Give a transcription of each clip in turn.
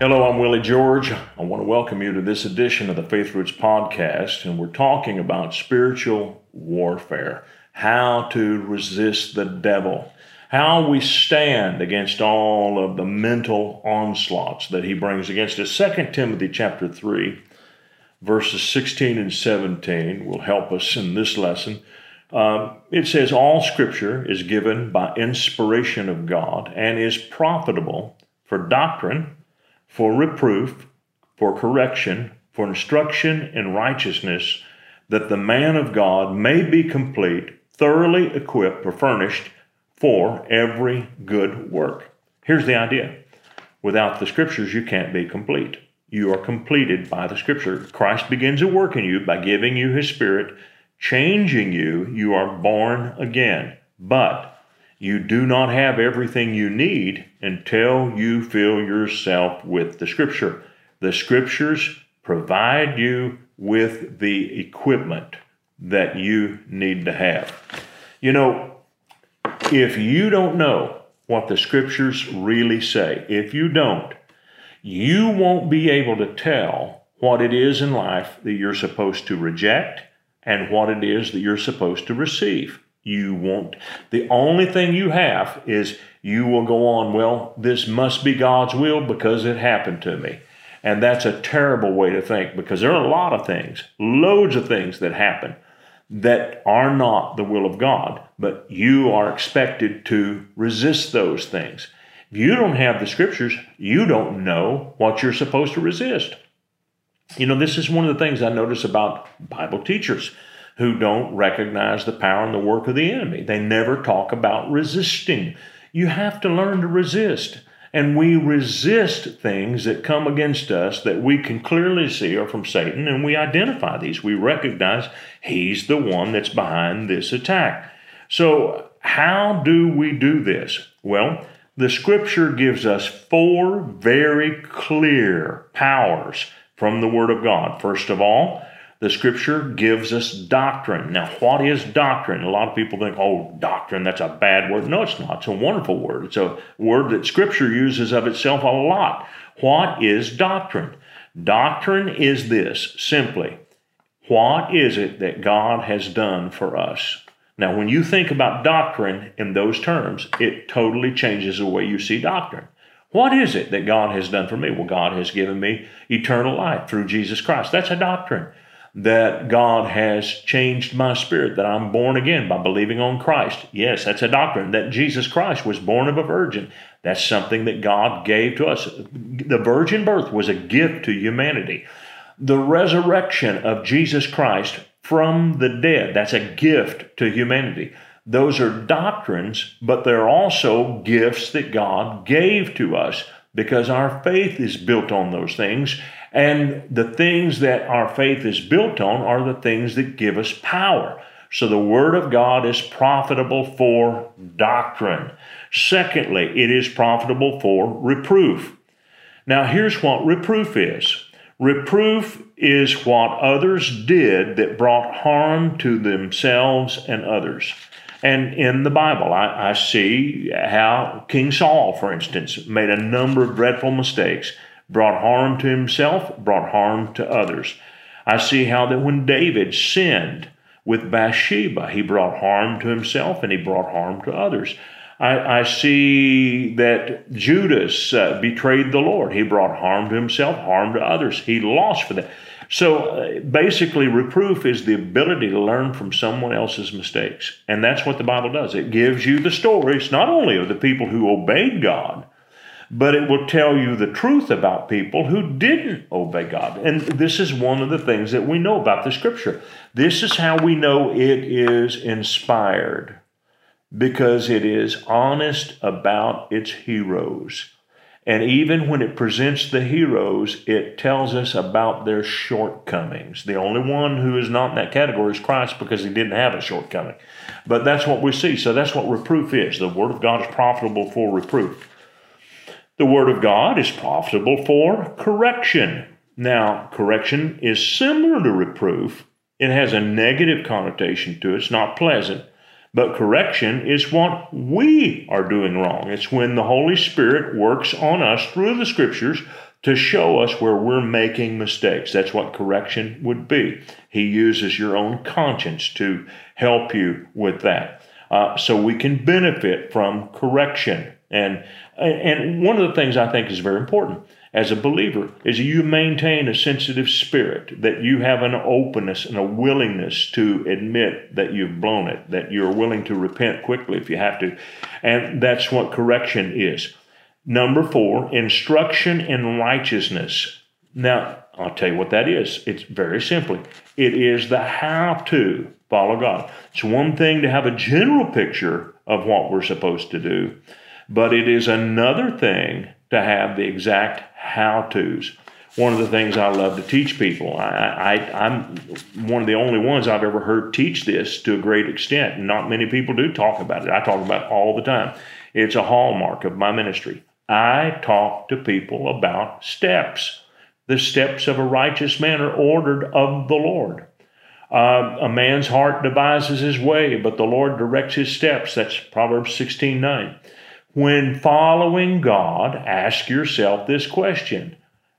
Hello, I'm Willie George. I want to welcome you to this edition of the Faith Roots podcast, and we're talking about spiritual warfare, how to resist the devil, how we stand against all of the mental onslaughts that he brings against us. 2 Timothy chapter 3, verses 16 and 17 will help us in this lesson. Um, it says, All scripture is given by inspiration of God and is profitable for doctrine for reproof, for correction, for instruction in righteousness, that the man of God may be complete, thoroughly equipped or furnished for every good work. Here's the idea without the scriptures, you can't be complete. You are completed by the scripture. Christ begins a work in you by giving you his spirit, changing you. You are born again. But you do not have everything you need until you fill yourself with the Scripture. The Scriptures provide you with the equipment that you need to have. You know, if you don't know what the Scriptures really say, if you don't, you won't be able to tell what it is in life that you're supposed to reject and what it is that you're supposed to receive you won't. The only thing you have is you will go on, well, this must be God's will because it happened to me. And that's a terrible way to think because there are a lot of things, loads of things that happen that are not the will of God, but you are expected to resist those things. If you don't have the scriptures, you don't know what you're supposed to resist. You know, this is one of the things I notice about Bible teachers who don't recognize the power and the work of the enemy. They never talk about resisting. You have to learn to resist. And we resist things that come against us that we can clearly see are from Satan, and we identify these. We recognize he's the one that's behind this attack. So, how do we do this? Well, the scripture gives us four very clear powers from the Word of God. First of all, the scripture gives us doctrine. Now, what is doctrine? A lot of people think, oh, doctrine, that's a bad word. No, it's not. It's a wonderful word. It's a word that scripture uses of itself a lot. What is doctrine? Doctrine is this simply, what is it that God has done for us? Now, when you think about doctrine in those terms, it totally changes the way you see doctrine. What is it that God has done for me? Well, God has given me eternal life through Jesus Christ. That's a doctrine that God has changed my spirit, that I'm born again by believing on Christ. Yes, that's a doctrine that Jesus Christ was born of a virgin. That's something that God gave to us. The virgin birth was a gift to humanity. The resurrection of Jesus Christ from the dead, that's a gift to humanity. Those are doctrines, but they're also gifts that God gave to us because our faith is built on those things and the things that our faith is built on are the things that give us power. So the Word of God is profitable for doctrine. Secondly, it is profitable for reproof. Now, here's what reproof is reproof is what others did that brought harm to themselves and others. And in the Bible, I, I see how King Saul, for instance, made a number of dreadful mistakes brought harm to himself, brought harm to others. I see how that when David sinned with Bathsheba, he brought harm to himself and he brought harm to others. I, I see that Judas uh, betrayed the Lord. He brought harm to himself, harm to others. He lost for that. So uh, basically, reproof is the ability to learn from someone else's mistakes. And that's what the Bible does. It gives you the stories, not only of the people who obeyed God, but it will tell you the truth about people who didn't obey God. And this is one of the things that we know about the scripture. This is how we know it is inspired because it is honest about its heroes. And even when it presents the heroes, it tells us about their shortcomings. The only one who is not in that category is Christ because he didn't have a shortcoming. But that's what we see. So that's what reproof is. The Word of God is profitable for reproof. The Word of God is profitable for correction. Now, correction is similar to reproof. It has a negative connotation to it, it's not pleasant. But correction is what we are doing wrong. It's when the Holy Spirit works on us through the scriptures to show us where we're making mistakes. That's what correction would be. He uses your own conscience to help you with that. Uh, so we can benefit from correction. And, and one of the things I think is very important as a believer is you maintain a sensitive spirit, that you have an openness and a willingness to admit that you've blown it, that you're willing to repent quickly if you have to. And that's what correction is. Number four, instruction in righteousness. Now, I'll tell you what that is. It's very simply, it is the how to follow God. It's one thing to have a general picture of what we're supposed to do, but it is another thing to have the exact how to's. One of the things I love to teach people, I, I'm one of the only ones I've ever heard teach this to a great extent. Not many people do talk about it. I talk about it all the time. It's a hallmark of my ministry. I talk to people about steps. The steps of a righteous man are ordered of the Lord. Uh, a man's heart devises his way, but the Lord directs his steps. That's Proverbs 16 9. When following God, ask yourself this question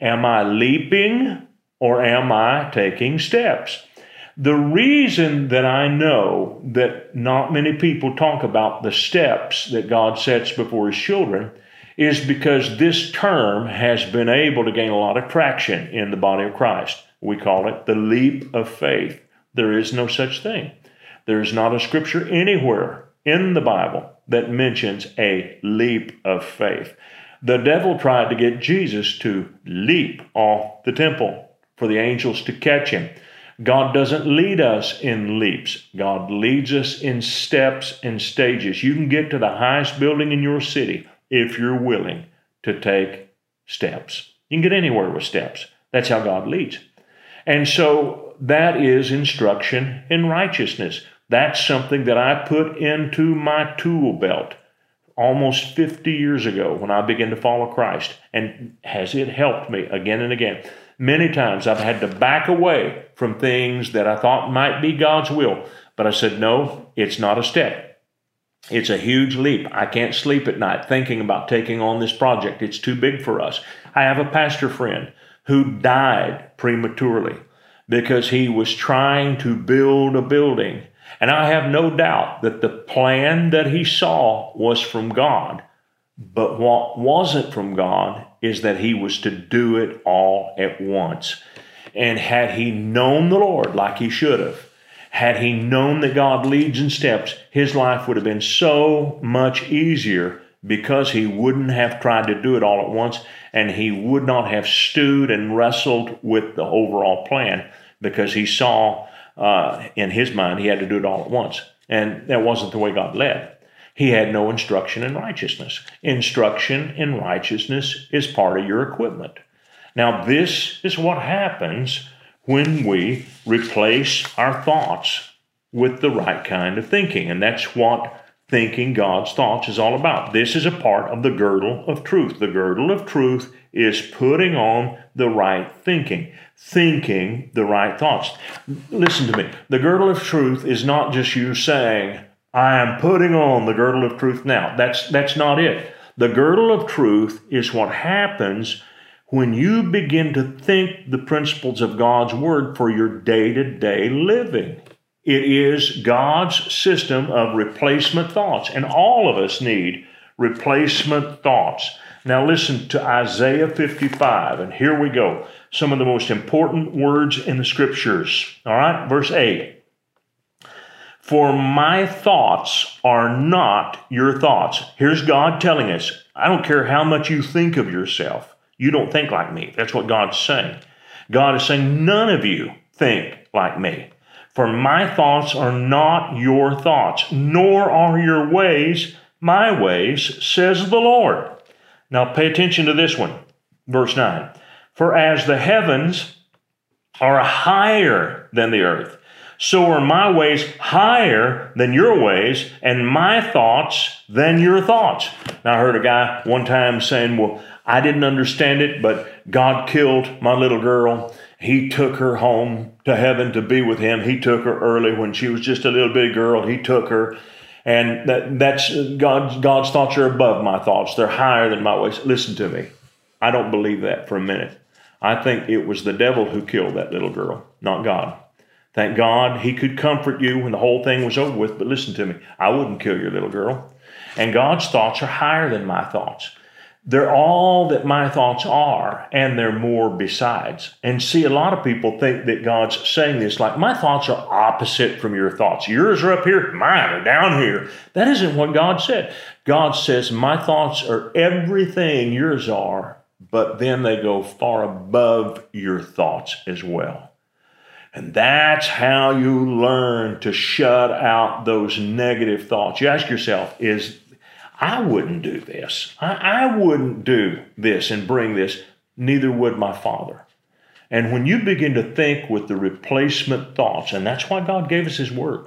Am I leaping or am I taking steps? The reason that I know that not many people talk about the steps that God sets before His children is because this term has been able to gain a lot of traction in the body of Christ. We call it the leap of faith. There is no such thing. There is not a scripture anywhere in the Bible that mentions a leap of faith. The devil tried to get Jesus to leap off the temple for the angels to catch him. God doesn't lead us in leaps. God leads us in steps and stages. You can get to the highest building in your city if you're willing to take steps. You can get anywhere with steps. That's how God leads. And so that is instruction in righteousness. That's something that I put into my tool belt almost 50 years ago when I began to follow Christ. And has it helped me again and again? Many times I've had to back away from things that I thought might be God's will, but I said, no, it's not a step. It's a huge leap. I can't sleep at night thinking about taking on this project. It's too big for us. I have a pastor friend who died prematurely because he was trying to build a building and I have no doubt that the plan that he saw was from God. But what wasn't from God is that he was to do it all at once. And had he known the Lord like he should have, had he known that God leads in steps, his life would have been so much easier because he wouldn't have tried to do it all at once and he would not have stewed and wrestled with the overall plan because he saw uh, in his mind, he had to do it all at once. And that wasn't the way God led. He had no instruction in righteousness. Instruction in righteousness is part of your equipment. Now, this is what happens when we replace our thoughts with the right kind of thinking. And that's what thinking God's thoughts is all about. This is a part of the girdle of truth. The girdle of truth is putting on the right thinking, thinking the right thoughts. Listen to me. The girdle of truth is not just you saying, I am putting on the girdle of truth now. That's, that's not it. The girdle of truth is what happens when you begin to think the principles of God's word for your day to day living. It is God's system of replacement thoughts, and all of us need replacement thoughts. Now, listen to Isaiah 55, and here we go. Some of the most important words in the scriptures. All right, verse 8. For my thoughts are not your thoughts. Here's God telling us I don't care how much you think of yourself, you don't think like me. That's what God's saying. God is saying, None of you think like me. For my thoughts are not your thoughts, nor are your ways my ways, says the Lord. Now pay attention to this one, verse 9. For as the heavens are higher than the earth, so are my ways higher than your ways, and my thoughts than your thoughts. Now, I heard a guy one time saying, Well, I didn't understand it, but God killed my little girl. He took her home to heaven to be with him. He took her early when she was just a little bitty girl. He took her. And that, that's God, God's thoughts are above my thoughts. They're higher than my ways. Listen to me. I don't believe that for a minute. I think it was the devil who killed that little girl, not God. Thank God he could comfort you when the whole thing was over with. But listen to me, I wouldn't kill your little girl. And God's thoughts are higher than my thoughts. They're all that my thoughts are, and they're more besides. And see, a lot of people think that God's saying this like, my thoughts are opposite from your thoughts. Yours are up here, mine are down here. That isn't what God said. God says, my thoughts are everything yours are, but then they go far above your thoughts as well. And that's how you learn to shut out those negative thoughts. You ask yourself, is I wouldn't do this. I, I wouldn't do this and bring this. Neither would my father. And when you begin to think with the replacement thoughts, and that's why God gave us His Word.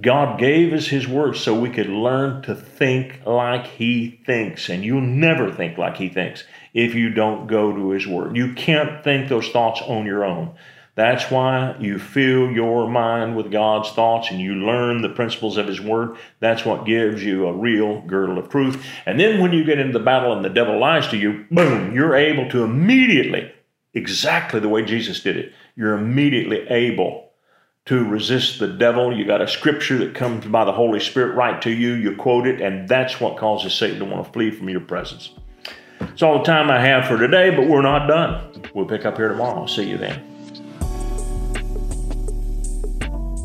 God gave us His Word so we could learn to think like He thinks. And you'll never think like He thinks if you don't go to His Word. You can't think those thoughts on your own. That's why you fill your mind with God's thoughts and you learn the principles of His Word. That's what gives you a real girdle of truth. And then when you get into the battle and the devil lies to you, boom, you're able to immediately, exactly the way Jesus did it, you're immediately able to resist the devil. You got a scripture that comes by the Holy Spirit right to you. You quote it, and that's what causes Satan to want to flee from your presence. It's all the time I have for today, but we're not done. We'll pick up here tomorrow. See you then.